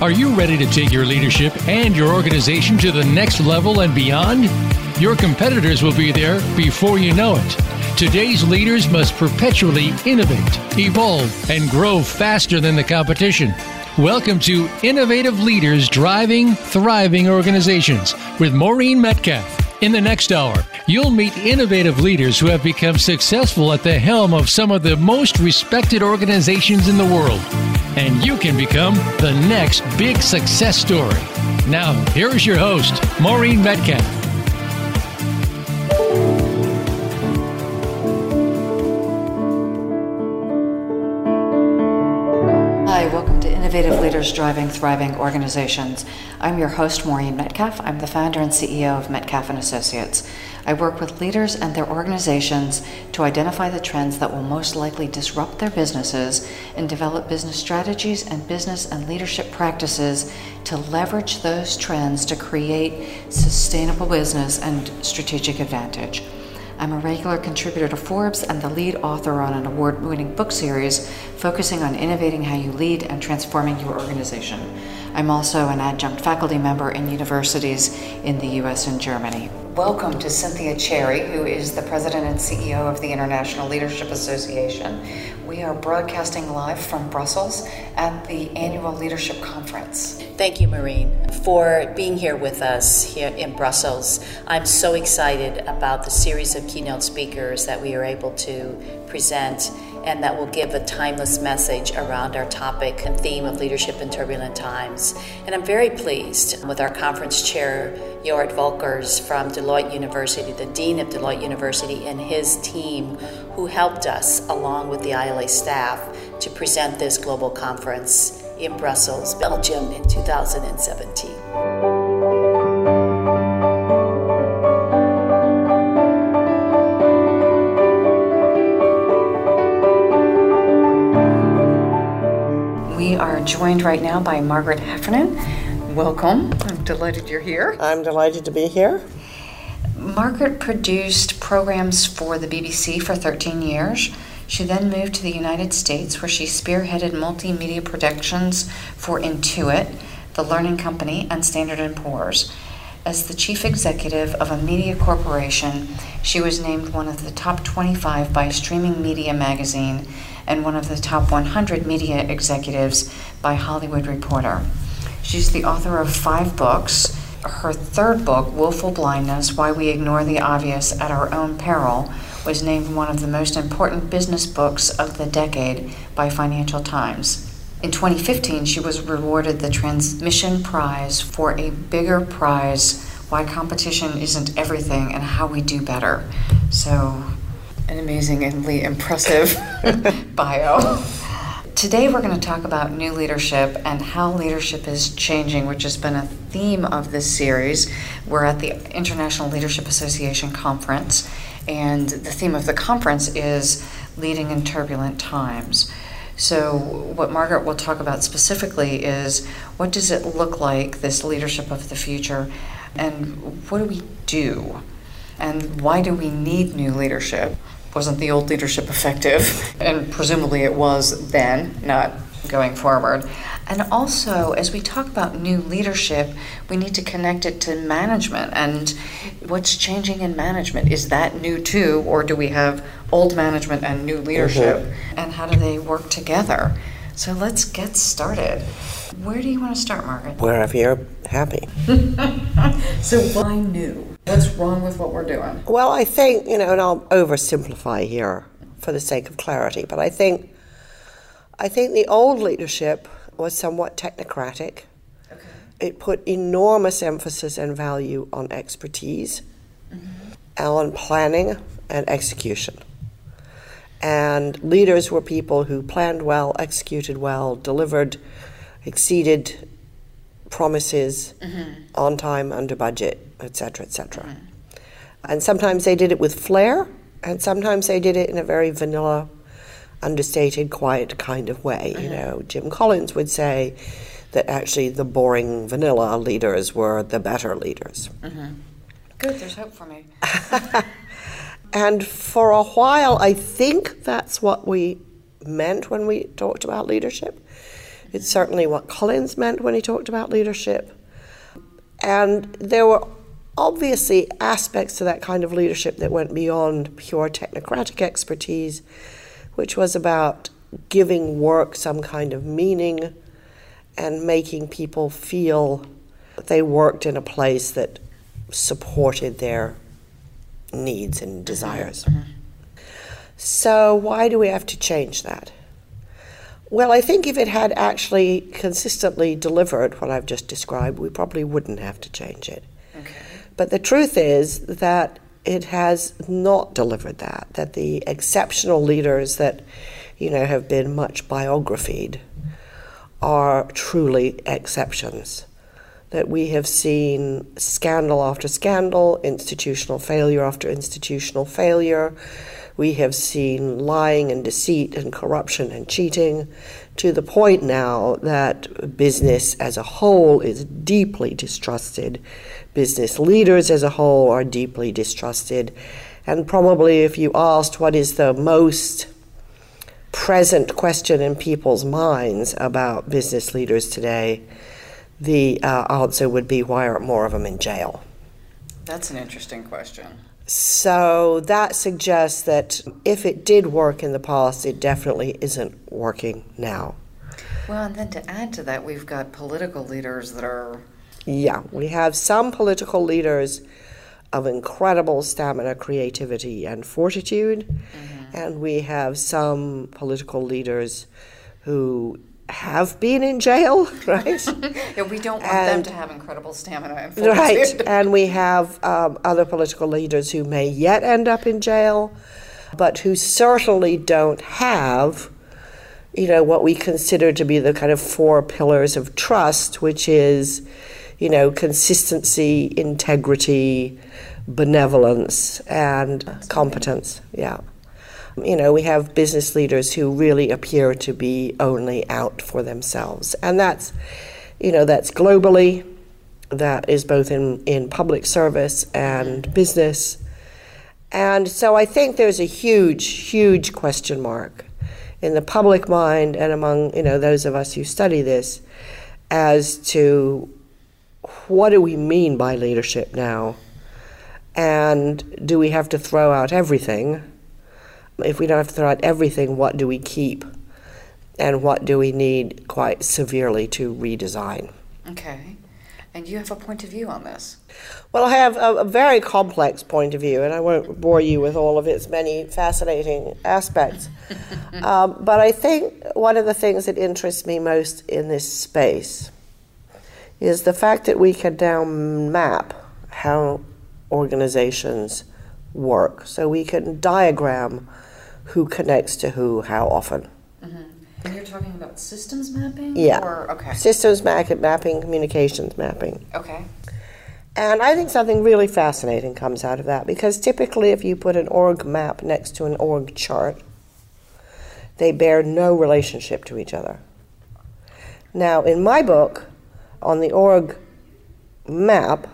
Are you ready to take your leadership and your organization to the next level and beyond? Your competitors will be there before you know it. Today's leaders must perpetually innovate, evolve, and grow faster than the competition. Welcome to Innovative Leaders Driving Thriving Organizations with Maureen Metcalf. In the next hour, you'll meet innovative leaders who have become successful at the helm of some of the most respected organizations in the world. And you can become the next big success story. Now, here's your host, Maureen Metcalf. Innovative Leaders Driving Thriving Organizations. I'm your host, Maureen Metcalf. I'm the founder and CEO of Metcalf and Associates. I work with leaders and their organizations to identify the trends that will most likely disrupt their businesses and develop business strategies and business and leadership practices to leverage those trends to create sustainable business and strategic advantage. I'm a regular contributor to Forbes and the lead author on an award winning book series focusing on innovating how you lead and transforming your organization. I'm also an adjunct faculty member in universities in the US and Germany. Welcome to Cynthia Cherry, who is the president and CEO of the International Leadership Association. We are broadcasting live from Brussels at the annual leadership conference. Thank you, Maureen, for being here with us here in Brussels. I'm so excited about the series of keynote speakers that we are able to present and that will give a timeless message around our topic and theme of leadership in turbulent times. And I'm very pleased with our conference chair, Jorrit Volkers from Deloitte University, the Dean of Deloitte University, and his team who helped us, along with the ILA staff, to present this global conference in Brussels, Belgium in 2017. Joined right now by Margaret Heffernan. Welcome. I'm delighted you're here. I'm delighted to be here. Margaret produced programs for the BBC for 13 years. She then moved to the United States where she spearheaded multimedia productions for Intuit, the learning company, and Standard & Poor's. As the chief executive of a media corporation, she was named one of the top 25 by Streaming Media magazine and one of the top 100 media executives by Hollywood Reporter. She's the author of five books. Her third book, Willful Blindness Why We Ignore the Obvious at Our Own Peril, was named one of the most important business books of the decade by Financial Times. In 2015, she was rewarded the Transmission Prize for a bigger prize why competition isn't everything and how we do better. So, an amazingly impressive bio. Today, we're going to talk about new leadership and how leadership is changing, which has been a theme of this series. We're at the International Leadership Association conference, and the theme of the conference is leading in turbulent times. So, what Margaret will talk about specifically is what does it look like, this leadership of the future, and what do we do? And why do we need new leadership? Wasn't the old leadership effective? And presumably it was then, not going forward. And also, as we talk about new leadership, we need to connect it to management and what's changing in management. Is that new too, or do we have old management and new leadership? Mm-hmm. And how do they work together? So let's get started. Where do you want to start, Margaret? Wherever you're happy. so, why new? What's wrong with what we're doing? Well, I think, you know, and I'll oversimplify here for the sake of clarity, but I think I think the old leadership was somewhat technocratic. Okay. It put enormous emphasis and value on expertise, mm-hmm. on planning and execution. And leaders were people who planned well, executed well, delivered, exceeded promises mm-hmm. on time, under budget, etc., etc. Mm-hmm. And sometimes they did it with flair, and sometimes they did it in a very vanilla, understated, quiet kind of way. Mm-hmm. You know, Jim Collins would say that actually the boring vanilla leaders were the better leaders. Mm-hmm. Good, there's hope for me. And for a while, I think that's what we meant when we talked about leadership. It's certainly what Collins meant when he talked about leadership. And there were obviously aspects to that kind of leadership that went beyond pure technocratic expertise, which was about giving work some kind of meaning and making people feel they worked in a place that supported their needs and desires. Mm-hmm. So, why do we have to change that? Well, I think if it had actually consistently delivered what I've just described, we probably wouldn't have to change it. Okay. But the truth is that it has not delivered that, that the exceptional leaders that, you know, have been much biographied are truly exceptions. That we have seen scandal after scandal, institutional failure after institutional failure, we have seen lying and deceit and corruption and cheating to the point now that business as a whole is deeply distrusted. Business leaders as a whole are deeply distrusted. And probably, if you asked what is the most present question in people's minds about business leaders today, the uh, answer would be why aren't more of them in jail? That's an interesting question. So that suggests that if it did work in the past, it definitely isn't working now. Well, and then to add to that, we've got political leaders that are. Yeah, we have some political leaders of incredible stamina, creativity, and fortitude, mm-hmm. and we have some political leaders who have been in jail, right? yeah, we don't want and, them to have incredible stamina and fortitude. Right, and we have um, other political leaders who may yet end up in jail, but who certainly don't have, you know, what we consider to be the kind of four pillars of trust, which is, you know, consistency, integrity, benevolence, and That's competence. Yeah. You know, we have business leaders who really appear to be only out for themselves. And that's, you know, that's globally, that is both in, in public service and business. And so I think there's a huge, huge question mark in the public mind and among, you know, those of us who study this as to what do we mean by leadership now? And do we have to throw out everything? If we don't have to throw out everything, what do we keep? And what do we need quite severely to redesign? Okay. And you have a point of view on this? Well, I have a, a, very complex point of view, and I won't bore you with all of its many fascinating aspects. um, but I think one of the things that interests me most in this space is the fact that we can now map how organizations work. So we can diagram who connects to who, how often. Mm-hmm. And you're talking about systems mapping? Yeah. Or, okay. Systems mapping, communications mapping. Okay. And I think something really fascinating comes out of that because typically, if you put an org map next to an org chart, they bear no relationship to each other. Now, in my book, on the org map,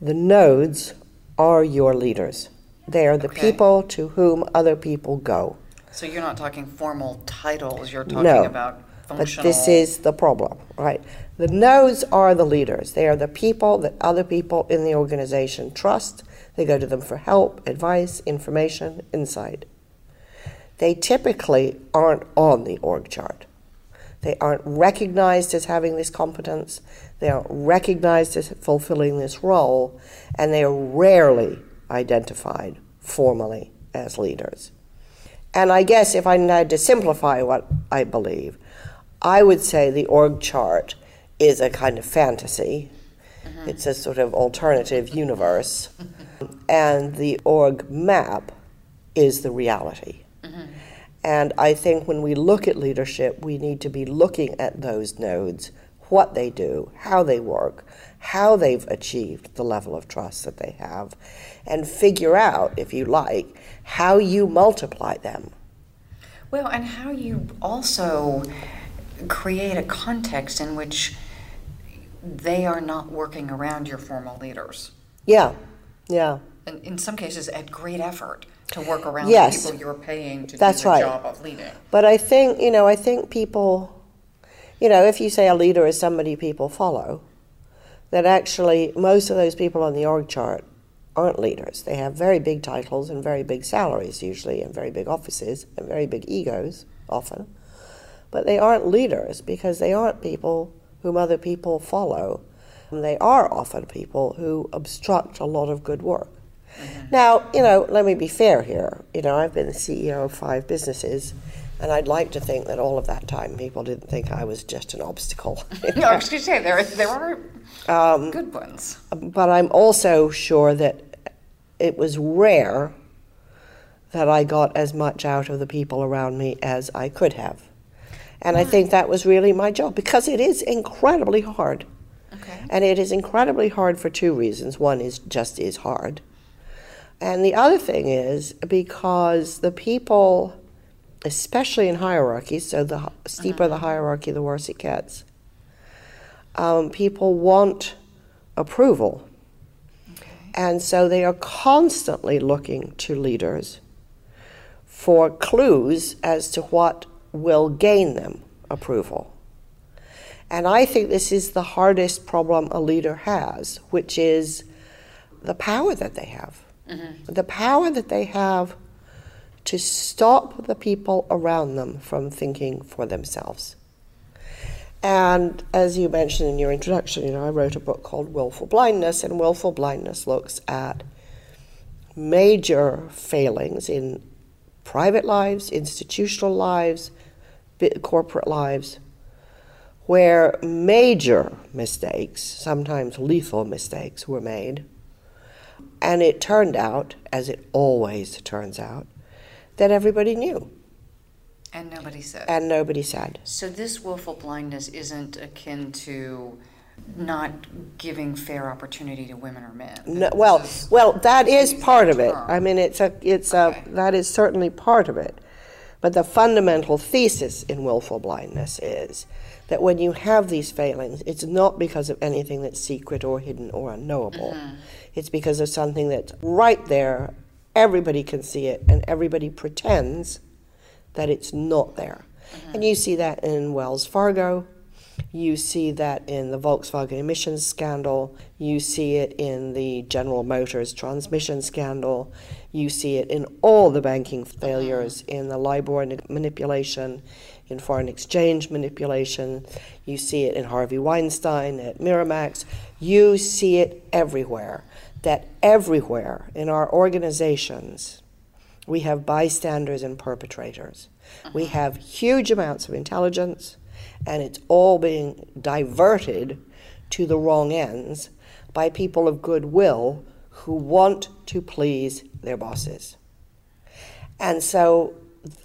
the nodes are your leaders. They are the okay. people to whom other people go. So you're not talking formal titles, you're talking no, about functional. But this is the problem, right? The nodes are the leaders. They are the people that other people in the organization trust. They go to them for help, advice, information, insight. They typically aren't on the org chart. They aren't recognized as having this competence. They aren't recognized as fulfilling this role, and they are rarely identified formally as leaders. And I guess if I had to simplify what I believe, I would say the org chart is a kind of fantasy. Mm-hmm. It's a sort of alternative universe. and the org map is the reality. Mm-hmm. And I think when we look at leadership, we need to be looking at those nodes, what they do, how they work, how they've achieved the level of trust that they have, and figure out, if you like, how you multiply them. Well, and how you also create a context in which they are not working around your formal leaders. Yeah, yeah. And in some cases, at great effort to work around yes. the people you're paying to That's do the right. job of leading. But I think, you know, I think people you know, if you say a leader is somebody people follow, that actually most of those people on the org chart aren't leaders. They have very big titles and very big salaries, usually, and very big offices and very big egos, often. But they aren't leaders because they aren't people whom other people follow. And they are often people who obstruct a lot of good work. Mm-hmm. Now, you know, let me be fair here. You know, I've been the CEO of five businesses, and I'd like to think that all of that time people didn't think I was just an obstacle. no, I was going to say, there, there are um, good ones. But I'm also sure that it was rare that I got as much out of the people around me as I could have. And I think that was really my job because it is incredibly hard. Okay. And it is incredibly hard for two reasons. One is just is hard. And the other thing is because the people, especially in hierarchies, so the steeper uh-huh. the hierarchy, the worse it gets, um, people want approval. And so they are constantly looking to leaders for clues as to what will gain them approval. And I think this is the hardest problem a leader has, which is the power that they have. Mm-hmm. The power that they have to stop the people around them from thinking for themselves. And as you mentioned in your introduction, you know, I wrote a book called Willful Blindness, and Willful Blindness looks at major failings in private lives, institutional lives, corporate lives, where major mistakes, sometimes lethal mistakes, were made. And it turned out, as it always turns out, that everybody knew. And nobody said. And nobody said. So this willful blindness isn't akin to not giving fair opportunity to women or men. No, well, well, that is part of it. I mean, it's a, it's okay. a, that is certainly part of it. But the fundamental thesis in willful blindness is that when you have these failings, it's not because of anything that's secret or hidden or unknowable. Mm-hmm. It's because of something that's right there, everybody can see it, and everybody pretends that it's not there. Mm-hmm. And you see that in Wells Fargo, you see that in the Volkswagen emissions scandal. You see it in the General Motors transmission scandal. You see it in all the banking failures, in the LIBOR manipulation, in foreign exchange manipulation. You see it in Harvey Weinstein at Miramax. You see it everywhere. That everywhere in our organizations, we have bystanders and perpetrators. We uh-huh. have huge amounts of intelligence and it's all being diverted to the wrong ends by people of goodwill who want to please their bosses. And so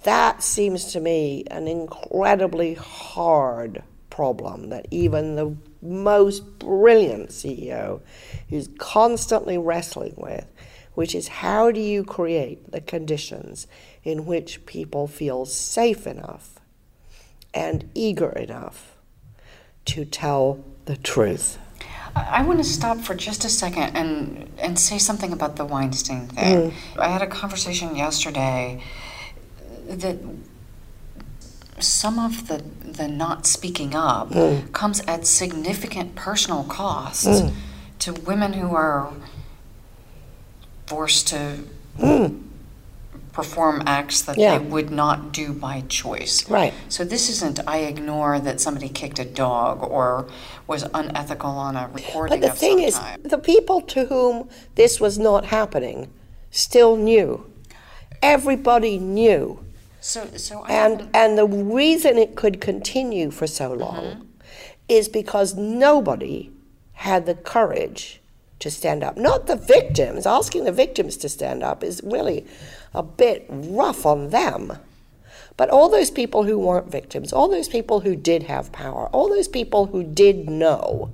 that seems to me an incredibly hard problem that even the most brilliant CEO is constantly wrestling with, which is how do you create the conditions in which people feel safe enough and eager enough to tell the truth. I want to stop for just a second and and say something about the Weinstein thing. Mm. I had a conversation yesterday that some of the the not speaking up mm. comes at significant personal cost mm. to women who are forced to mm perform acts that yeah. they would not do by choice. Right. So this isn't I ignore that somebody kicked a dog or was unethical on a recording. But the thing is, the people to whom this was not happening still knew. Everybody knew. So, so I and and the reason it could continue for so long mm-hmm. is because nobody had the courage to stand up. Not the victims. Asking the victims to stand up is really a bit rough on them. But all those people who weren't victims, all those people who did have power, all those people who did know,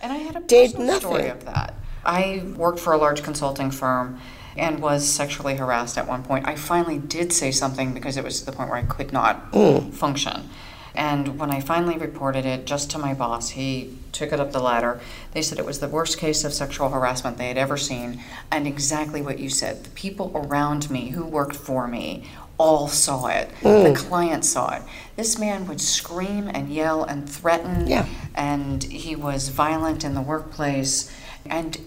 and I had a did nothing. story of that. I worked for a large consulting firm and was sexually harassed at one point. I finally did say something because it was to the point where I could not mm. function. And when I finally reported it just to my boss, he took it up the ladder. They said it was the worst case of sexual harassment they had ever seen. And exactly what you said the people around me who worked for me all saw it. Mm. The client saw it. This man would scream and yell and threaten, yeah. and he was violent in the workplace. And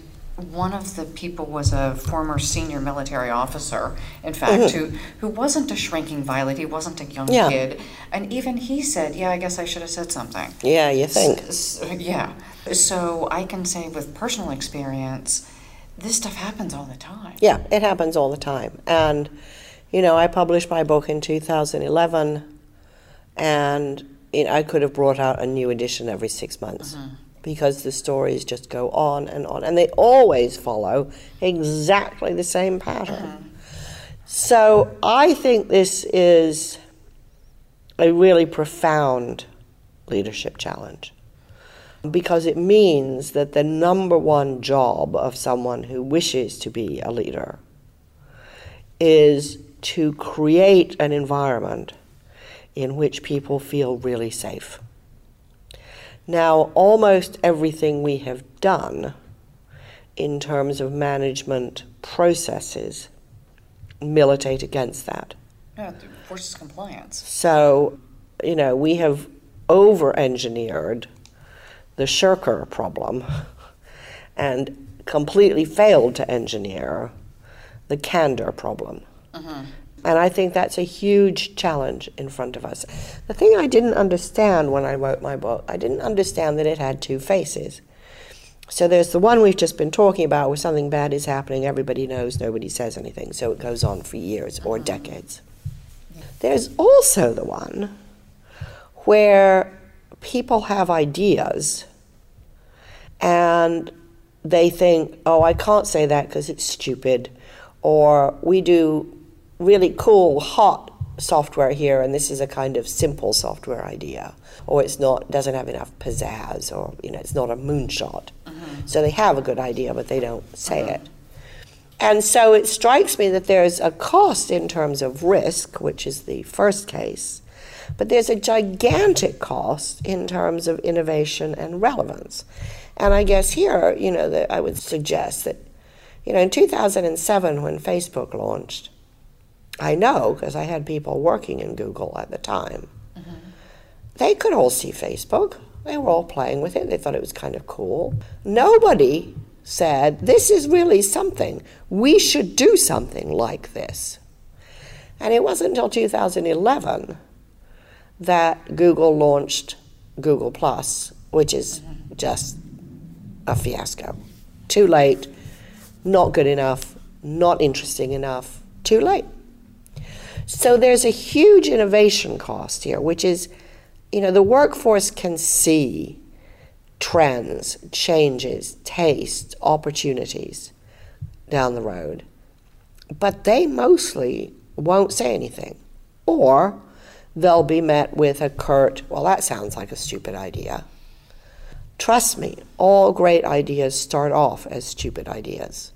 one of the people was a former senior military officer, in fact, mm-hmm. who, who wasn't a shrinking violet. He wasn't a young yeah. kid. And even he said, Yeah, I guess I should have said something. Yeah, you think? yeah. So I can say with personal experience, this stuff happens all the time. Yeah, it happens all the time. And, you know, I published my book in 2011, and I could have brought out a new edition every six months. Mm-hmm because the stories just go on and on, and they always follow exactly the same pattern. Mm-hmm. So I think this is a really profound leadership challenge because it means that the number one job of someone who wishes to be a leader is to create an environment in which people feel really safe. Now, almost everything we have done in terms of management processes militate against that. Yeah, forces compliance. So, you know, we have over engineered the shirker problem and completely failed to engineer the candor problem. Mm-hmm. And I think that's a huge challenge in front of us. The thing I didn't understand when I wrote my book, I didn't understand that it had two faces. So there's the one we've just been talking about where something bad is happening, everybody knows, nobody says anything, so it goes on for years or uh-huh. decades. There's also the one where people have ideas and they think, oh, I can't say that because it's stupid, or we do really cool, hot software here, and this is a kind of simple software idea, or it's not doesn't have enough pizzazz, or you know, it's not a moonshot. Mm-hmm. So they have a good idea, but they don't say mm-hmm. it. And so it strikes me that there's a cost in terms of risk, which is the first case, but there's a gigantic cost in terms of innovation and relevance. And I guess here, you know, that I would suggest that, you know, in 2007 when Facebook launched, I know because I had people working in Google at the time. Mm-hmm. They could all see Facebook. They were all playing with it. They thought it was kind of cool. Nobody said, This is really something. We should do something like this. And it wasn't until 2011 that Google launched Google Plus, which is just a fiasco. Too late, not good enough, not interesting enough, too late. So there's a huge innovation cost here, which is, you know, the workforce can see trends, changes, tastes, opportunities down the road, but they mostly won't say anything. Or they'll be met with a curt, well, that sounds like a stupid idea. Trust me, all great ideas start off as stupid ideas.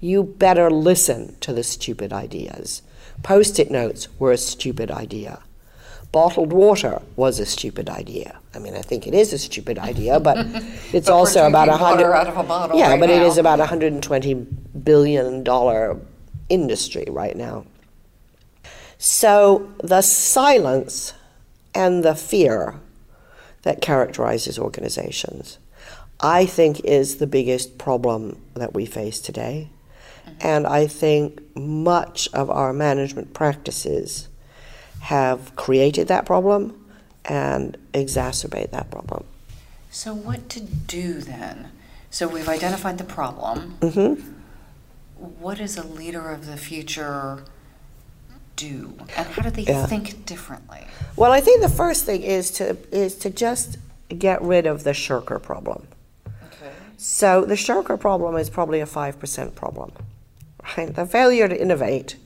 You better listen to the stupid ideas Post it notes were a stupid idea. Bottled water was a stupid idea. I mean, I think it is a stupid idea, but it's but also about a hundred. Yeah, right but now. it is about a hundred and twenty billion dollar industry right now. So the silence and the fear that characterizes organizations, I think, is the biggest problem that we face today. And I think much of our management practices have created that problem and exacerbate that problem. So, what to do then? So, we've identified the problem. Mm-hmm. What does a leader of the future do, and how do they yeah. think differently? Well, I think the first thing is to is to just get rid of the shirker problem. Okay. So the shirker problem is probably a five percent problem. Right? The failure to innovate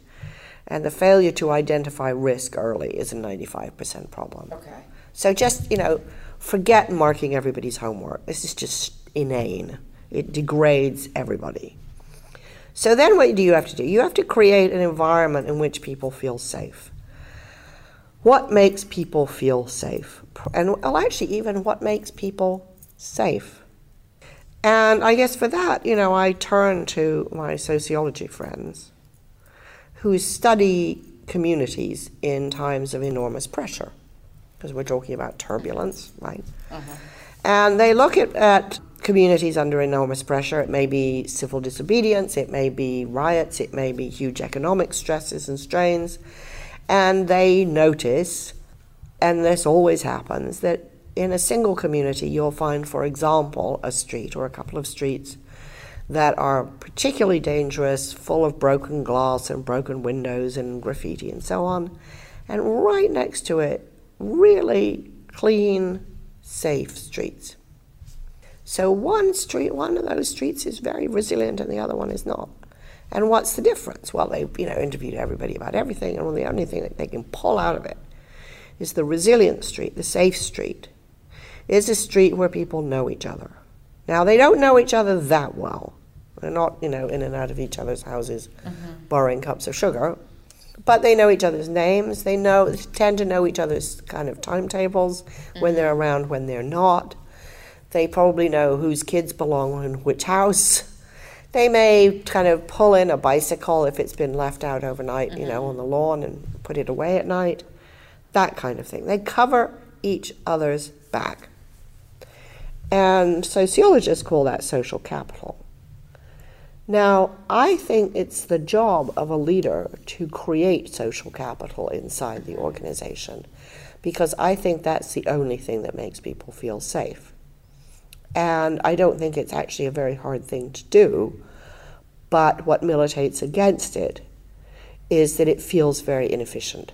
and the failure to identify risk early is a 95% problem. Okay. So just, you know, forget marking everybody's homework. This is just inane. It degrades everybody. So then what do you have to do? You have to create an environment in which people feel safe. What makes people feel safe? And well, actually, even what makes people safe? And I guess for that, you know, I turn to my sociology friends who study communities in times of enormous pressure, because we're talking about turbulence, right? Uh-huh. And they look at, at communities under enormous pressure. It may be civil disobedience, it may be riots, it may be huge economic stresses and strains. And they notice, and this always happens, that in a single community you'll find, for example, a street or a couple of streets that are particularly dangerous, full of broken glass and broken windows and graffiti and so on. And right next to it, really clean, safe streets. So one street, one of those streets is very resilient and the other one is not. And what's the difference? Well, they you know interviewed everybody about everything, and the only thing that they can pull out of it is the resilient street, the safe street, is a street where people know each other. Now they don't know each other that well. They're not you know in and out of each other's houses, mm-hmm. borrowing cups of sugar, but they know each other's names. They know they tend to know each other's kind of timetables mm-hmm. when they're around, when they're not. They probably know whose kids belong in which house. They may kind of pull in a bicycle if it's been left out overnight, mm-hmm. you know, on the lawn and put it away at night. That kind of thing. They cover each other's back. And sociologists call that social capital. Now, I think it's the job of a leader to create social capital inside the organization because I think that's the only thing that makes people feel safe. And I don't think it's actually a very hard thing to do. But what militates against it is that it feels very inefficient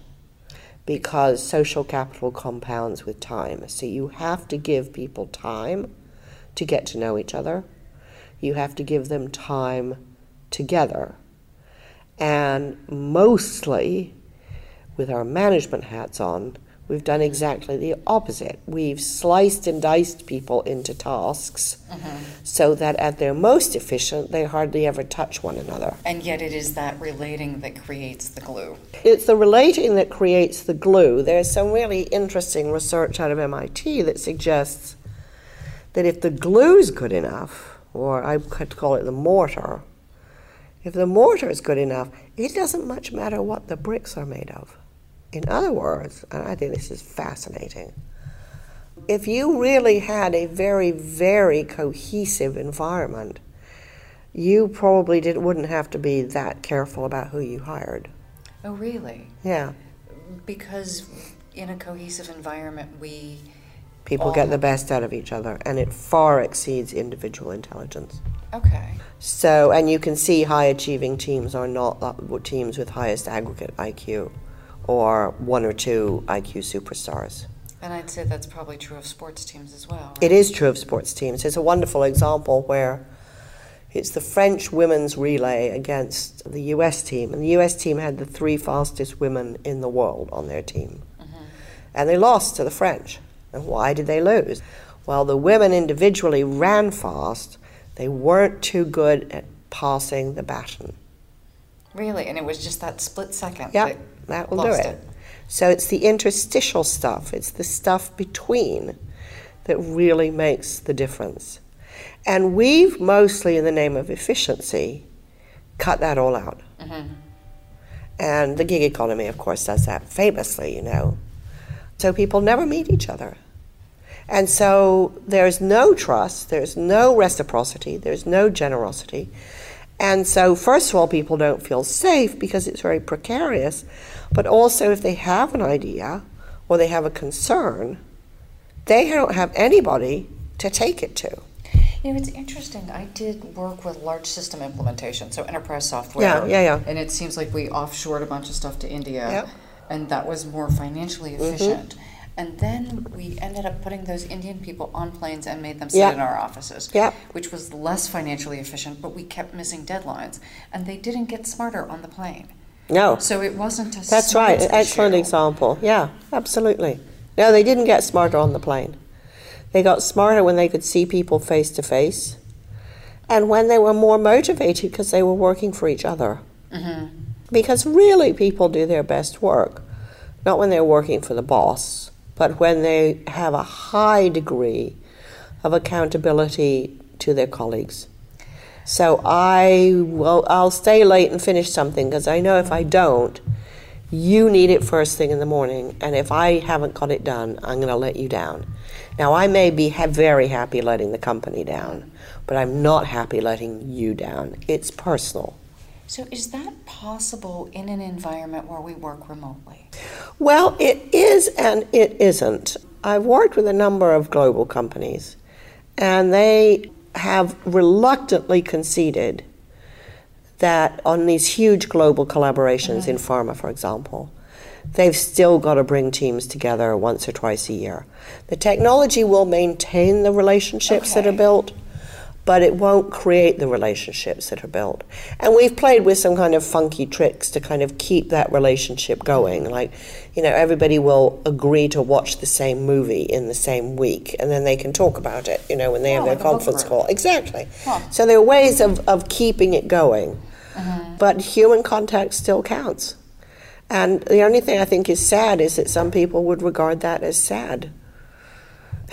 because social capital compounds with time. So you have to give people time to get to know each other, you have to give them time together. And mostly, with our management hats on, We've done exactly the opposite. We've sliced and diced people into tasks mm-hmm. so that at their most efficient, they hardly ever touch one another. And yet, it is that relating that creates the glue. It's the relating that creates the glue. There's some really interesting research out of MIT that suggests that if the glue's good enough, or I could call it the mortar, if the mortar is good enough, it doesn't much matter what the bricks are made of. In other words, and I think this is fascinating, if you really had a very, very cohesive environment, you probably did, wouldn't have to be that careful about who you hired. Oh, really? Yeah. Because in a cohesive environment, we. People get the best out of each other, and it far exceeds individual intelligence. Okay. So, and you can see high achieving teams are not uh, teams with highest aggregate IQ or one or two IQ superstars. And I'd say that's probably true of sports teams as well. Right? It is true of sports teams. It's a wonderful example where it's the French women's relay against the US team, and the US team had the three fastest women in the world on their team. Mm-hmm. And they lost to the French. And why did they lose? Well, the women individually ran fast, they weren't too good at passing the baton. Really? And it was just that split second? Yeah that will do it. it. So it's the interstitial stuff, it's the stuff between that really makes the difference. And we've mostly, in the name of efficiency, cut that all out. Mm-hmm. And the gig economy, of course, does that famously, you know. So people never meet each other. And so there's no trust, there's no reciprocity, there's no generosity. And so, first of all, people don't feel safe because it's very precarious. But also, if they have an idea or they have a concern, they don't have anybody to take it to. You know, it's interesting. I did work with large system implementation, so enterprise software. Yeah, yeah, yeah. And it seems like we offshored a bunch of stuff to India, yep. and that was more financially mm-hmm. efficient. Mm-hmm. And then we ended up putting those Indian people on planes and made them sit yep. in our offices, yep. which was less financially efficient, but we kept missing deadlines. And they didn't get smarter on the plane. No. So it wasn't a That's right. An excellent example. Yeah, absolutely. No, they didn't get smarter on the plane. They got smarter when they could see people face to face and when they were more motivated because they were working for each other. Mm-hmm. Because really, people do their best work, not when they're working for the boss, but when they have a high degree of accountability to their colleagues. So I will I'll stay late and finish something because I know if I don't, You need it first thing in the morning, and if I haven't got it done, I'm going to let you down. Now, I may be ha- very happy letting the company down, but I'm not happy letting you down. It's personal. So, is that possible in an environment where we work remotely? Well, it is and it isn't. I've worked with a number of global companies, and they have reluctantly conceded that on these huge global collaborations in pharma, for example, they've still got to bring teams together once or twice a year. The technology will maintain the relationships okay. that are built, but it won't create the relationships that are built. And we've played with some kind of funky tricks to kind of keep that relationship going. Like, you know, everybody will agree to watch the same movie in the same week, and then they can talk about it, you know, when they oh, have their conference call. Exactly. Huh. So there are ways of, of keeping it going. Uh-huh. But human contact still counts. And the only thing I think is sad is that some people would regard that as sad.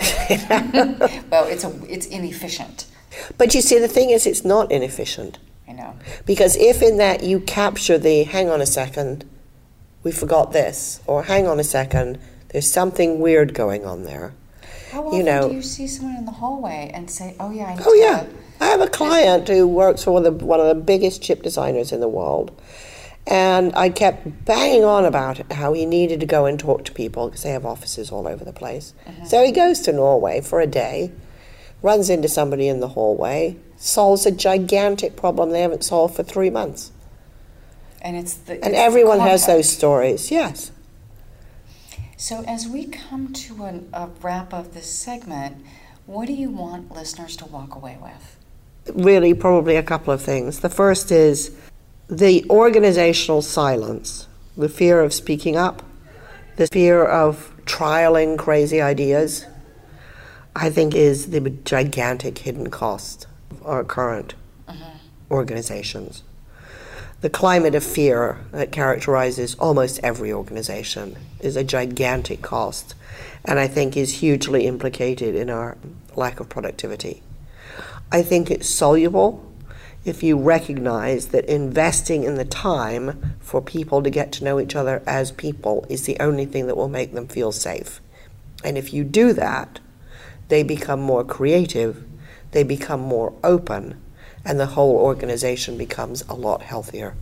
well, it's a, it's inefficient. But you see, the thing is, it's not inefficient. I know. Because if in that you capture the hang on a second, we forgot this, or hang on a second, there's something weird going on there. How often you know, do you see someone in the hallway and say, "Oh yeah, I oh yeah"? I have a client who works for one of, the, one of the biggest chip designers in the world, and I kept banging on about how he needed to go and talk to people because they have offices all over the place. Uh-huh. So he goes to Norway for a day runs into somebody in the hallway, solves a gigantic problem they haven't solved for three months. And it's the and everyone has those stories. Yes. So as we come to an, a wrap of this segment, what do you want listeners to walk away with? Really, probably a couple of things. The first is the organizational silence, the fear of speaking up, the fear of trialing crazy ideas, I think is the gigantic hidden cost of our current uh-huh. organizations. The climate of fear that characterizes almost every organization is a gigantic cost, and I think is hugely implicated in our lack of productivity. I think it's soluble if you recognize that investing in the time for people to get to know each other as people is the only thing that will make them feel safe. And if you do that, they become more creative, they become more open, and the whole organization becomes a lot healthier.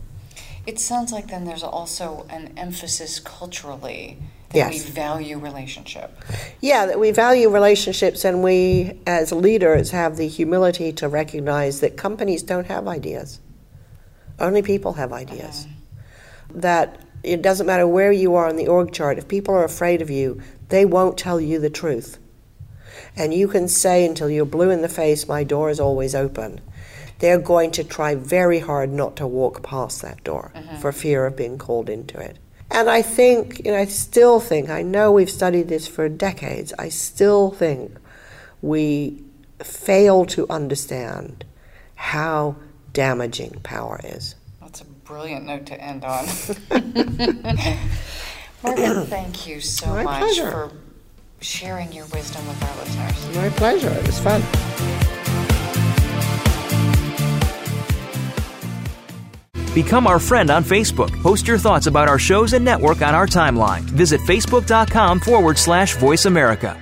It sounds like then there's also an emphasis culturally that yes. we value relationship. Yeah, that we value relationships, and we as leaders have the humility to recognize that companies don't have ideas. Only people have ideas. Uh-huh. That it doesn't matter where you are on the org chart, if people are afraid of you, they won't tell you the truth. And you can say until you're blue in the face, my door is always open. They're going to try very hard not to walk past that door uh-huh. for fear of being called into it. And I think, you know, I still think, I know we've studied this for decades, I still think we fail to understand how damaging power is. That's a brilliant note to end on. Margaret, thank you so My much pleasure. for sharing your wisdom with our listeners. My pleasure. It was fun. Become our friend on Facebook. Post your thoughts about our shows and network on our timeline. Visit facebook.com forward slash voice America.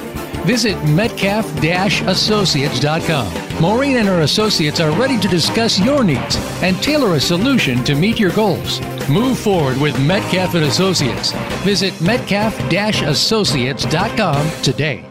Visit metcalf-associates.com. Maureen and her associates are ready to discuss your needs and tailor a solution to meet your goals. Move forward with Metcalf and Associates. Visit metcalf-associates.com today.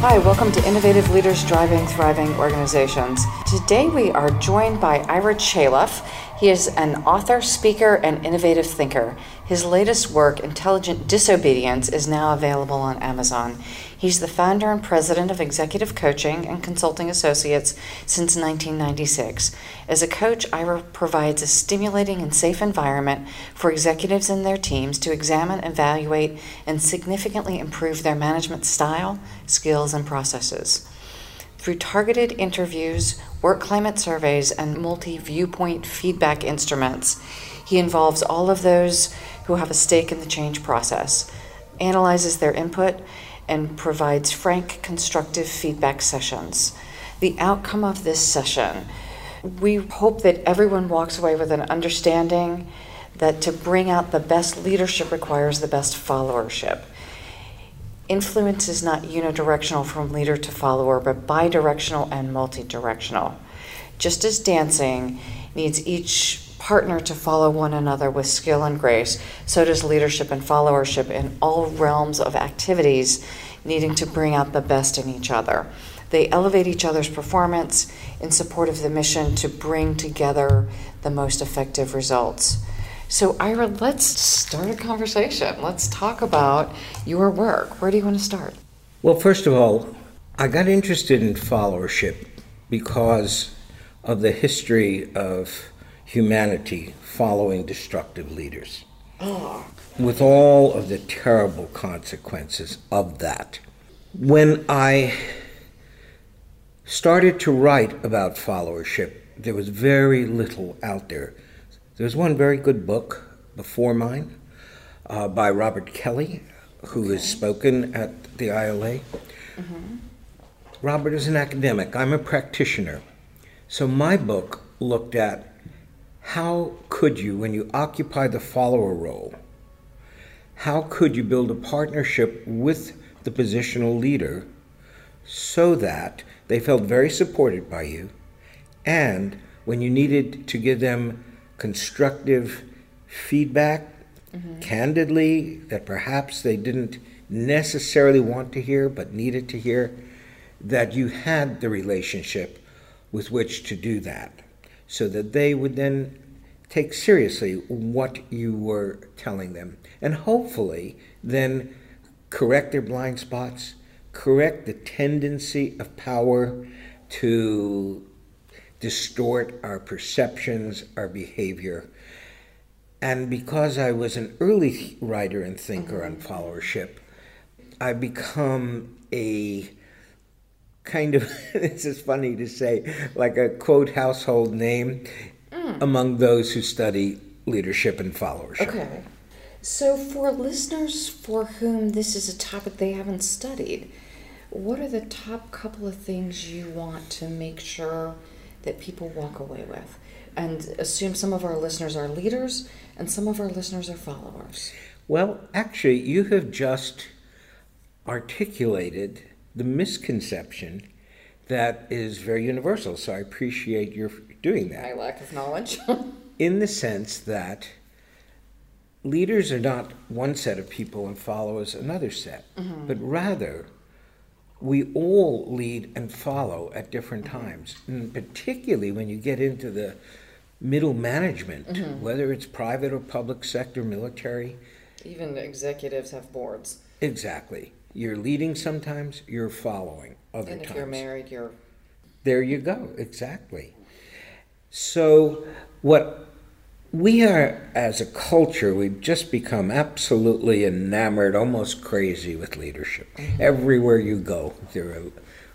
Hi, welcome to Innovative Leaders Driving Thriving Organizations. Today we are joined by Ira Chaleff. He is an author, speaker, and innovative thinker. His latest work, Intelligent Disobedience, is now available on Amazon. He's the founder and president of Executive Coaching and Consulting Associates since 1996. As a coach, Ira provides a stimulating and safe environment for executives and their teams to examine, evaluate, and significantly improve their management style, skills, and processes. Through targeted interviews, work climate surveys, and multi viewpoint feedback instruments, he involves all of those who have a stake in the change process, analyzes their input, and provides frank, constructive feedback sessions. The outcome of this session, we hope that everyone walks away with an understanding that to bring out the best leadership requires the best followership. Influence is not unidirectional from leader to follower, but bidirectional and multidirectional. Just as dancing needs each partner to follow one another with skill and grace, so does leadership and followership in all realms of activities, needing to bring out the best in each other. They elevate each other's performance in support of the mission to bring together the most effective results. So, Ira, let's start a conversation. Let's talk about your work. Where do you want to start? Well, first of all, I got interested in followership because of the history of humanity following destructive leaders. Oh. With all of the terrible consequences of that. When I started to write about followership, there was very little out there there's one very good book before mine uh, by Robert Kelley, who okay. has spoken at the ILA. Mm-hmm. Robert is an academic, I'm a practitioner. So my book looked at how could you, when you occupy the follower role, how could you build a partnership with the positional leader so that they felt very supported by you and when you needed to give them constructive feedback mm-hmm. candidly that perhaps they didn't necessarily want to hear but needed to hear, that you had the relationship with which to do that so that they would then take seriously what you were telling them and hopefully then correct their blind spots, correct the tendency of power to distort our perceptions, our behavior. And because I was an early writer and thinker on followership, I become a kind of, this is funny to say, like a quote household name mm. among those who study leadership and followership. Okay. So, for listeners for whom this is a topic they haven't studied, what are the top couple of things you want to make sure that people walk away with. And assume some of our listeners are leaders and some of our listeners are followers. Well, actually, you have just articulated the misconception that is very universal. So I appreciate your doing that. My lack of knowledge. in the sense that leaders are not one set of people and followers another set, mm-hmm. but rather we all lead and follow at different times, and particularly when you get into the middle management, mm-hmm. whether it's private or public sector, military. Even executives have boards. Exactly. You're leading sometimes, you're following other times. and if times. you're married, you're There you go, exactly. So, what we are, as a culture, we've just become absolutely enamored, almost crazy with leadership. Mm-hmm. Everywhere you go, there are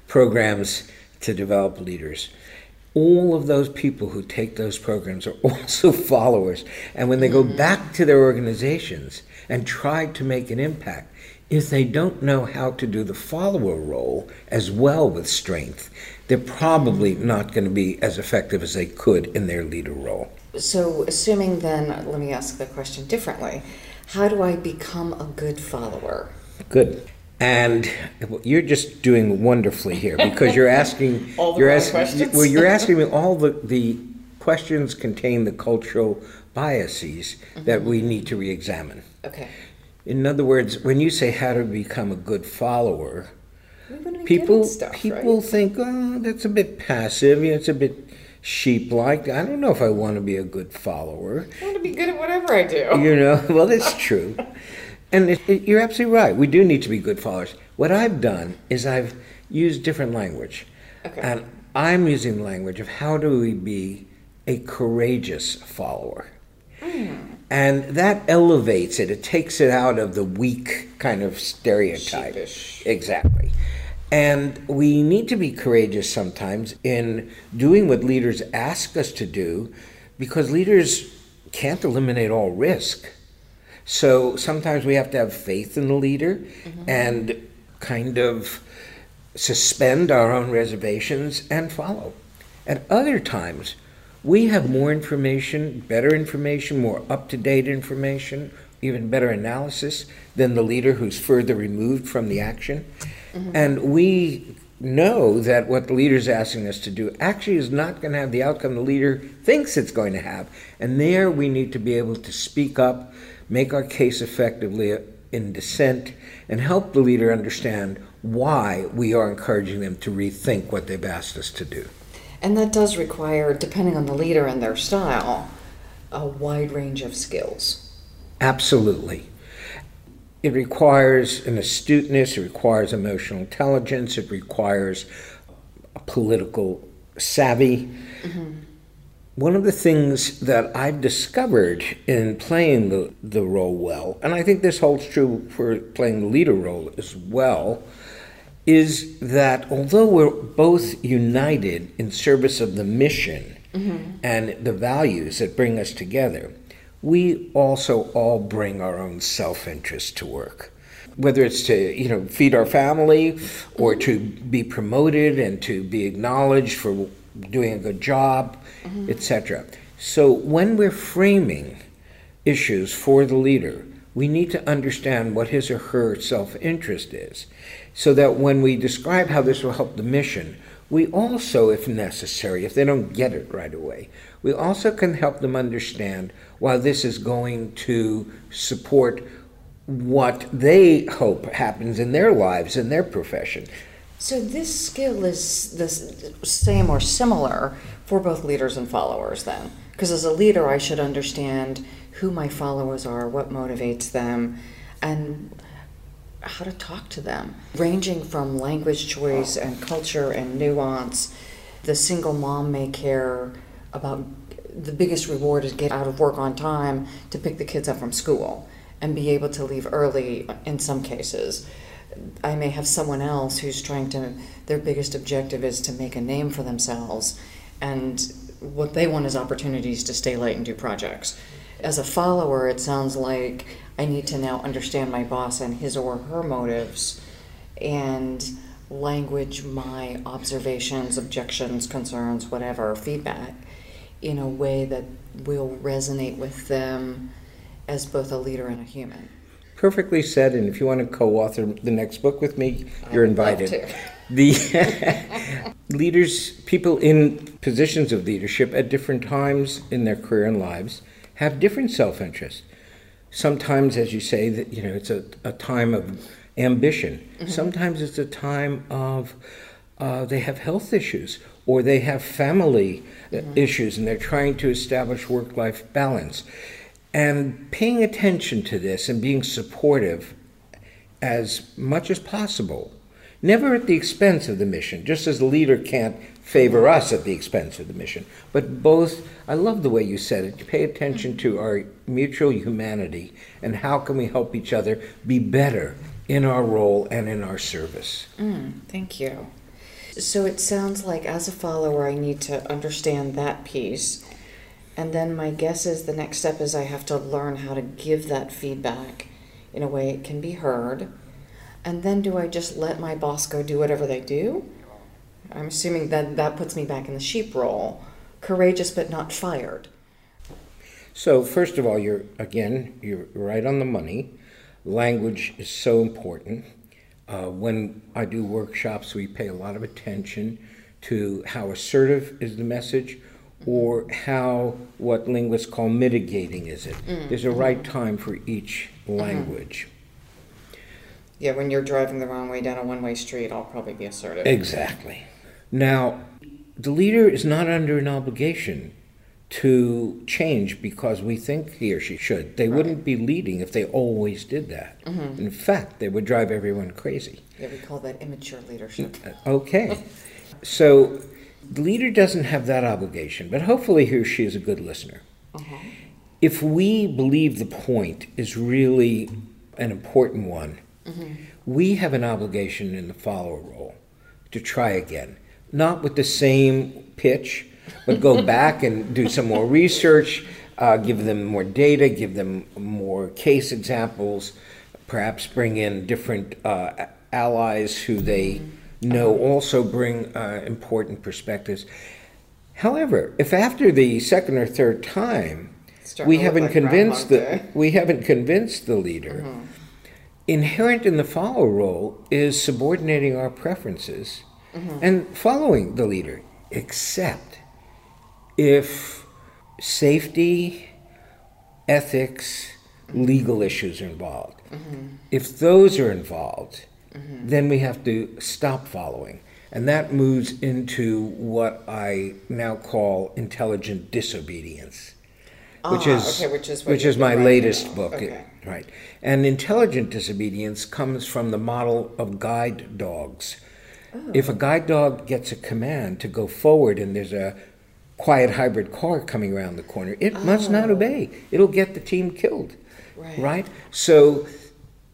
programs to develop leaders. All of those people who take those programs are also followers. And when they go mm-hmm. back to their organizations and try to make an impact, if they don't know how to do the follower role as well with strength, they're probably not going to be as effective as they could in their leader role. So, assuming then, let me ask the question differently how do I become a good follower? Good. And you're just doing wonderfully here because you're asking all the you're asking, questions. Well, you're asking me all the the questions contain the cultural biases mm-hmm. that we need to re-examine. Okay. In other words, when you say how to become a good follower, people stuff, people right? think, oh, that's a bit passive. You know, It's a bit sheep-like. I don't know if I want to be a good follower. I want to be good at whatever I do. You know, well, that's true. and it, it, you're absolutely right. We do need to be good followers. What I've done is I've used different language. Okay. And I'm using the language of how do we be a courageous follower. Mm. And that elevates it. It takes it out of the weak kind of stereotype. Sheepish. Exactly. And we need to be courageous sometimes in doing what leaders ask us to do because leaders can't eliminate all risk. So sometimes we have to have faith in the leader mm-hmm. and kind of suspend our own reservations and follow. At other times, we have more information, better information, more up to date information, even better analysis than the leader who's further removed from the action. Mm-hmm. And we know that what the leader is asking us to do actually is not going to have the outcome the leader thinks it's going to have. And there we need to be able to speak up, make our case effectively in dissent, and help the leader understand why we are encouraging them to rethink what they've asked us to do. And that does require, depending on the leader and their style, a wide range of skills. Absolutely. It requires an astuteness, it requires emotional intelligence, it requires a political savvy. Mm-hmm. One of the things that I've discovered in playing the, the role well, and I think this holds true for playing the leader role as well, is that although we're both united in service of the mission mm-hmm. and the values that bring us together, we also all bring our own self interest to work. Whether it's to you know feed our family or to be promoted and to be acknowledged for doing a good job, mm-hmm. etc. So when we're framing issues for the leader, we need to understand what his or her self interest is so that when we describe how this will help the mission, we also, if necessary, if they don't get it right away, we also can help them understand why this is going to support what they hope happens in their lives, in their profession. So, this skill is the same or similar for both leaders and followers, then? Because as a leader, I should understand who my followers are, what motivates them, and how to talk to them, ranging from language choice and culture and nuance. The single mom may care about the biggest reward is get out of work on time to pick the kids up from school and be able to leave early in some cases. I may have someone else who's trying to, their biggest objective is to make a name for themselves, and what they want is opportunities to stay late and do projects. As a follower, it sounds like I need to now understand my boss and his or her motives and language my observations, objections, concerns, whatever, feedback in a way that will resonate with them as both a leader and a human. Perfectly said, and if you want to co author the next book with me, you're invited. The leaders, people in positions of leadership at different times in their career and lives, have different self interest sometimes, as you say, that you know it's a, a time of ambition. Mm-hmm. Sometimes it's a time of uh, they have health issues or they have family uh, mm-hmm. issues and they're trying to establish work-life balance. And paying attention to this and being supportive as much as possible never at the expense of the mission, just as the leader can't favor us at the expense of the mission. But both, I love the way you said it. You pay attention to our mutual humanity and how can we help each other be better in our role and in our service. Mm, thank you. So it sounds like as a follower, I need to understand that piece. And then my guess is the next step is I have to learn how to give that feedback in a way it can be heard. And then do I just let my boss go do whatever they do? I'm assuming that that puts me back in the sheep role, courageous but not fired. So first of all, you're again you're right on the money. Language is so important. Uh, when I do workshops, we pay a lot of attention to how assertive is the message or how what linguists call mitigating is it. Mm. There's a right time for each language. Mm-hmm. Yeah, when you're driving the wrong way down a one way street, I'll probably be assertive. Exactly. Now, the leader is not under an obligation to change because we think he or she should. They right. wouldn't be leading if they always did that. Mm-hmm. In fact, they would drive everyone crazy. Yeah, we call that immature leadership. Uh, okay. so the leader doesn't have that obligation, but hopefully he or she is a good listener. Uh-huh. If we believe the point is really an important one, mm-hmm. we have an obligation in the follower role to try again. Not with the same pitch, but go back and do some more research, uh, give them more data, give them more case examples, perhaps bring in different uh, allies who they know also bring uh, important perspectives. However, if after the second or third time we haven't like convinced the we haven't convinced the leader, mm-hmm. inherent in the follow role is subordinating our preferences mm-hmm. and following the leader, except if safety, ethics, legal issues are involved. Mm-hmm. If those are involved, mm-hmm. then we have to stop following. And that moves into what I now call intelligent disobedience, which ah, is okay, which is, which is my latest now. book. Okay. right. And intelligent disobedience comes from the model of guide dogs. Oh. If a guide dog gets a command to go forward and there's a quiet hybrid car coming around the corner, it oh. must not oh. obey. It'll get the team killed. Right. right? So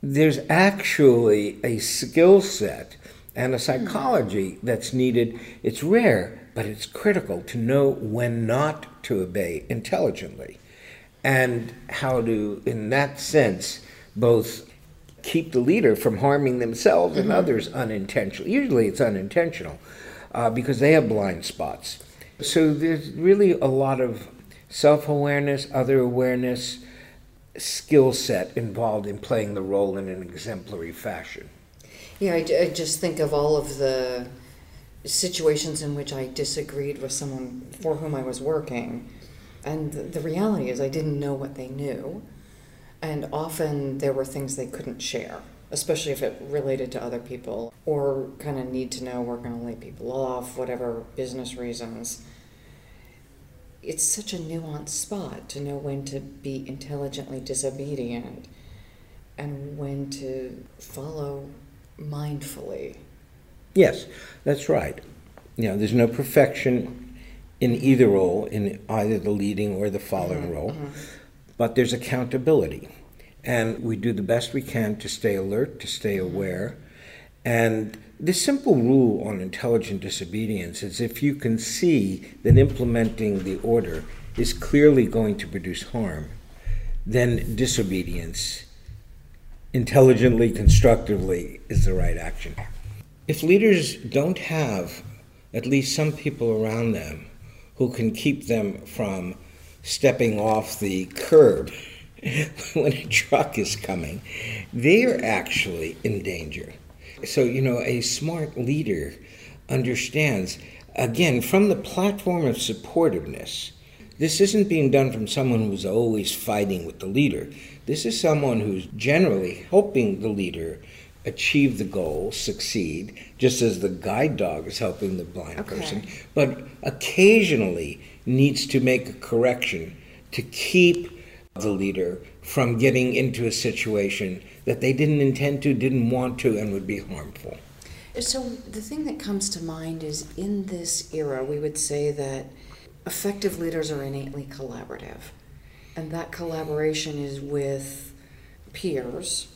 there's actually a skill set and a psychology that's needed. It's rare, but it's critical to know when not to obey intelligently and how to, in that sense, both keep the leader from harming themselves mm-hmm. and others unintentionally. Usually it's unintentional uh, because they have blind spots. So there's really a lot of self awareness, other awareness, skill set involved in playing the role in an exemplary fashion. Yeah, I, I, just think of all of the situations in which I disagreed with someone for whom I was working. And the, the reality is, I didn't know what they knew. And often there were things they couldn't share, especially if it related to other people or kind of need to know we're going to lay people off, whatever business reasons it's such a nuanced spot to know when to be intelligently disobedient and when to follow mindfully. Yes, that's right. You know, there's no perfection in either role, in either the leading or the following mm-hmm, role, mm-hmm. but there's accountability. And we do the best we can to stay alert, to stay mm-hmm. aware. And the simple rule on intelligent disobedience is if you can see that implementing the order is clearly going to produce harm, then disobedience, intelligently, constructively, is the right action. If leaders don't have at least some people around them who can keep them from stepping off the curb when a truck is coming, they are actually in danger. So, you know, a smart leader understands, again, from the platform of supportiveness, this isn't being done from someone who's always fighting with the leader. This is someone who's generally helping the leader achieve the goal, succeed, just as the guide dog is helping the blind okay. person, but occasionally needs to make a correction to keep the leader from getting into a situation that they didn't intend to, didn't want to, and would be harmful. So, the thing that comes to mind is in this era, we would say that effective leaders are innately collaborative. And that collaboration is with peers,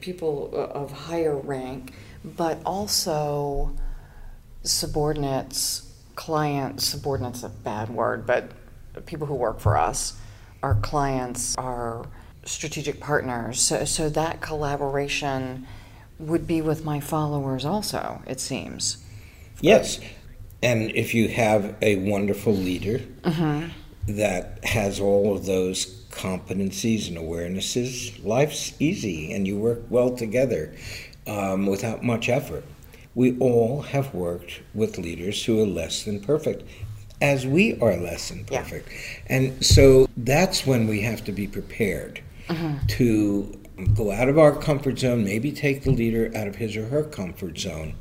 people of higher rank, but also subordinates, clients, subordinates a bad word, but people who work for us, our clients, our strategic partners. So, so that collaboration would be with my followers also, it seems. Yes. And if you have a wonderful leader mm-hmm. that has all of those competencies and awarenesses, life's easy and you work well together um, without much effort. We all have worked with leaders who are less than perfect, as we are less than perfect. Yeah. And so that's when we have to be prepared mm-hmm. to go out of our comfort zone, maybe take the leader out of his or her comfort zone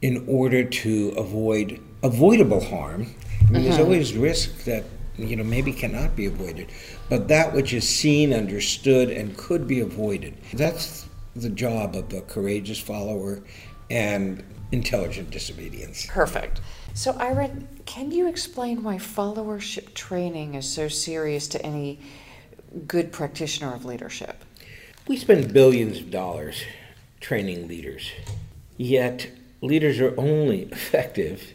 in order to avoid avoidable harm. I mean, mm-hmm. There's always risk that you know maybe cannot be avoided, but that which is seen, understood, and could be avoided. That's the job of a courageous follower and intelligent disobedience. Perfect. So, Ira, can you explain why followership training is so serious to any good practitioner of leadership? We spend billions of dollars training leaders, yet leaders are only effective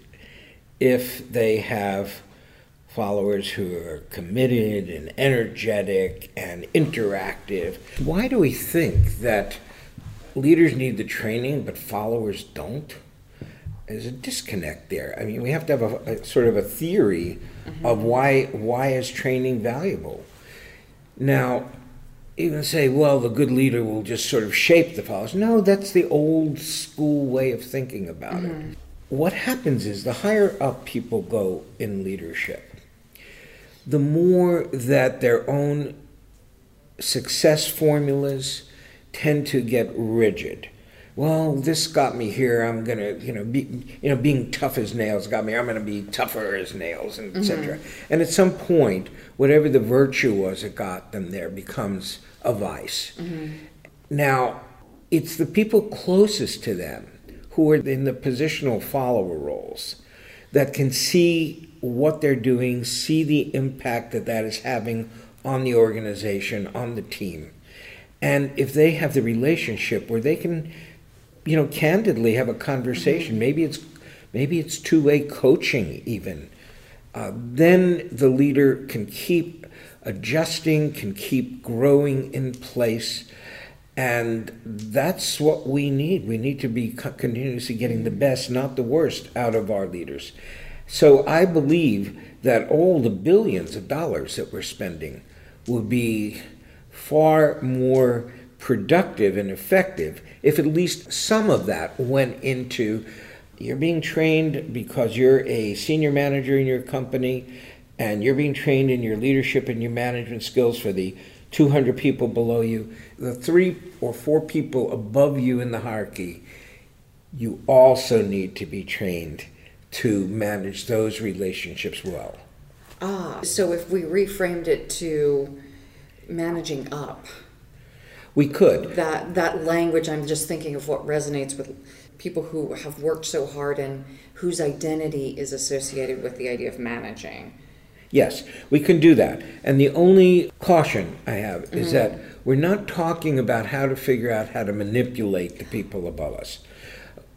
if they have followers who are committed and energetic and interactive. Why do we think that leaders need the training but followers don't? There's a disconnect there. I mean, we have to have a, a sort of a theory mm-hmm. of why why is training valuable. Now, even say, well, the good leader will just sort of shape the followers. No, that's the old school way of thinking about mm-hmm. it. What happens is the higher up people go in leadership, the more that their own success formulas tend to get rigid well, this got me here. I'm gonna, you know, be, you know, being tough as nails got me. I'm gonna be tougher as nails, and etc. Mm-hmm. And at some point, whatever the virtue was that got them there becomes a vice. Mm-hmm. Now, it's the people closest to them who are in the positional follower roles that can see what they're doing, see the impact that that is having on the organization, on the team. And if they have the relationship where they can you know, candidly have a conversation. Mm-hmm. Maybe it's maybe it's two way coaching even. Uh, then the leader can keep adjusting, can keep growing in place. And that's what we need. We need to be continuously getting the best, not the worst, out of our leaders. So I believe that all the billions of dollars that we're spending will be far more productive and effective if at least some of that went into you're being trained because you're a senior manager in your company and you're being trained in your leadership and your management skills for the 200 people below you, the three or four people above you in the hierarchy, you also need to be trained to manage those relationships well. Ah, so if we reframed it to managing up, we could. That that language, I'm just thinking of what resonates with people who have worked so hard and whose identity is associated with the idea of managing. Yes, we can do that. And the only caution I have is mm-hmm. that we're not talking about how to figure out how to manipulate the people above us.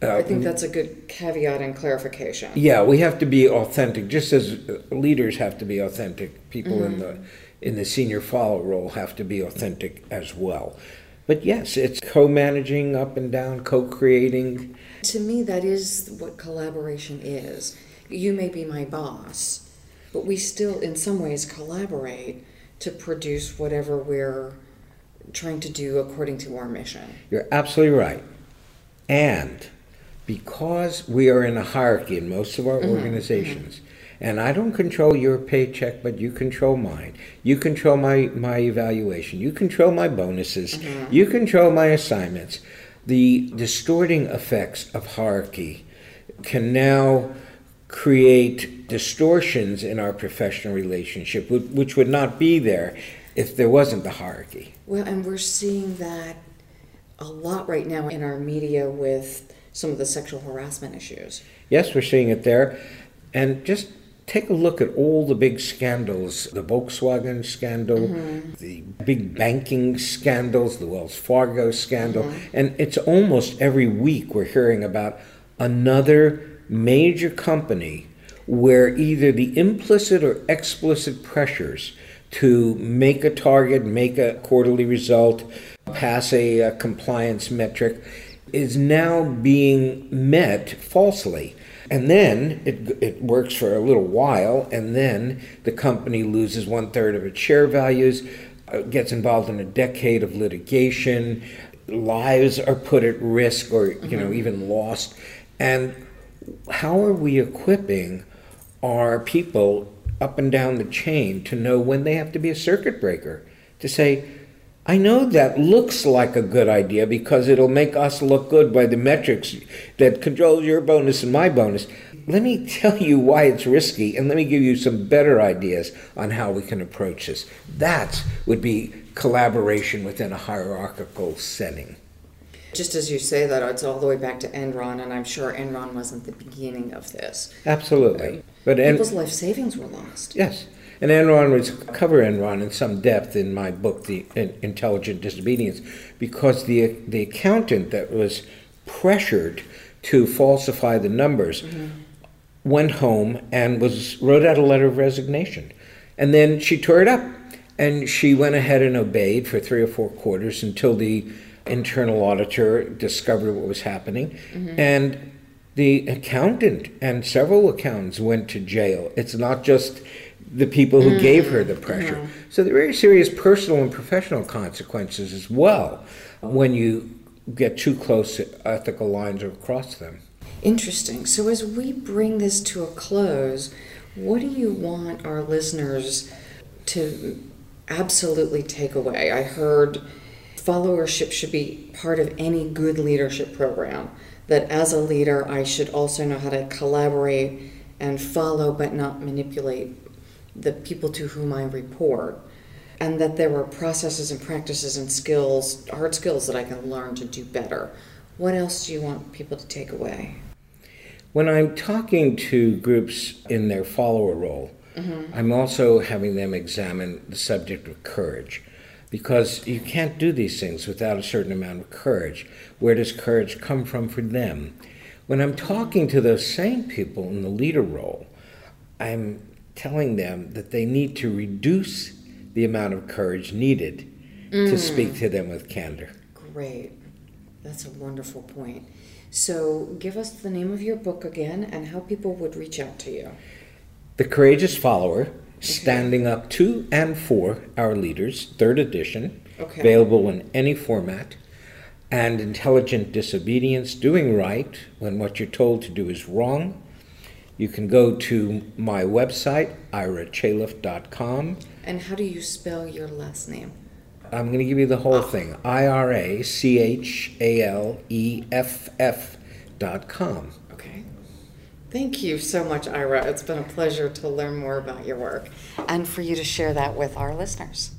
Uh, I think that's a good caveat and clarification. Yeah, we have to be authentic, just as leaders have to be authentic. People mm-hmm. in the in the senior follow role have to be authentic as well. But yes, it's co managing up and down, co creating. To me, that is what collaboration is. You may be my boss, but we still, in some ways, collaborate to produce whatever we're trying to do according to our mission. You're absolutely right. And because we are in a hierarchy in most of our mm-hmm. organizations, mm-hmm and I don't control your paycheck, but you control mine. You control my, my evaluation. You control my bonuses. Mm-hmm. You control my assignments. The distorting effects of hierarchy can now create distortions in our professional relationship, which would not be there if there wasn't the hierarchy. Well, and we're seeing that a lot right now in our media with some of the sexual harassment issues. Yes, we're seeing it there. And just take a look at all the big scandals the Volkswagen scandal, mm-hmm. the big banking scandals, the Wells Fargo scandal. Mm-hmm. And it's almost every week we're hearing about another major company where either the implicit or explicit pressures to make a target, make a quarterly result, pass a, a compliance metric is now being met falsely. And then it, it works for a little while, and then the company loses one third of its share values, uh, gets involved in a decade of litigation, lives are put at risk or you know mm-hmm. even lost. And how are we equipping our people up and down the chain to know when they have to be a circuit breaker? To say, I know that looks like a good idea because it'll make us look good by the metrics that control your bonus and my bonus. Let me tell you why it's risky and let me give you some better ideas on how we can approach this. That would be collaboration within a hierarchical setting. Just as you say that, it's all the way back to Enron, and I'm sure Enron wasn't the beginning of this. Absolutely. But People's life savings were lost. Yes. And Enron was cover Enron in some depth in my book, The Intelligent Disobedience, because the the accountant that was pressured to falsify the numbers mm-hmm. went home and was wrote out a letter of resignation, and then she tore it up, and she went ahead and obeyed for three or four quarters until the internal auditor discovered what was happening, mm-hmm. and the accountant and several accountants went to jail. It's not just the people who mm. gave her the pressure. Mm. So there are very serious personal and professional consequences as well when you get too close to ethical lines or cross them. Interesting. So as we bring this to a close, what do you want our listeners to absolutely take away? I heard followership should be part of any good leadership program. That as a leader, I should also know how to collaborate and follow but not manipulate the people to whom I report, and that there were processes and practices and skills, hard skills that I can learn to do better. What else do you want people to take away? When I'm talking to groups in their follower role, mm-hmm. I'm also having them examine the subject of courage because you can't do these things without a certain amount of courage. Where does courage come from for them? When I'm talking to those same people in the leader role, I'm telling them that they need to reduce the amount of courage needed mm. to speak to them with candor. Great. That's a wonderful point. So, give us the name of your book again and how people would reach out to you. The Courageous Follower Standing Up to and for Our Leaders, third edition, okay. available in any format. And Intelligent Disobedience Doing Right when what you're told to do is wrong you can go to my website, irachaleff.com. And how do you spell your last name? I'm going to give you the whole thing I R A C H A L E F F dot com. Okay. Thank you so much, Ira. It's been a pleasure to learn more about your work and for you to share that with our listeners.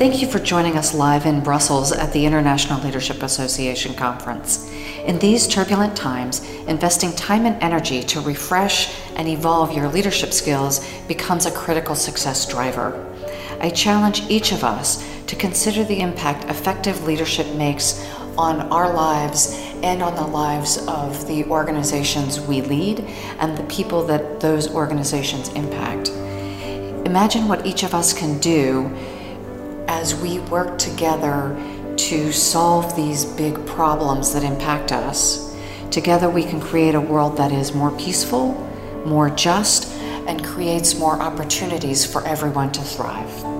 Thank you for joining us live in Brussels at the International Leadership Association Conference. In these turbulent times, investing time and energy to refresh and evolve your leadership skills becomes a critical success driver. I challenge each of us to consider the impact effective leadership makes on our lives and on the lives of the organizations we lead and the people that those organizations impact. Imagine what each of us can do as we work together to solve these big problems that impact us, together we can create a world that is more peaceful, more just, and creates more opportunities for everyone to thrive.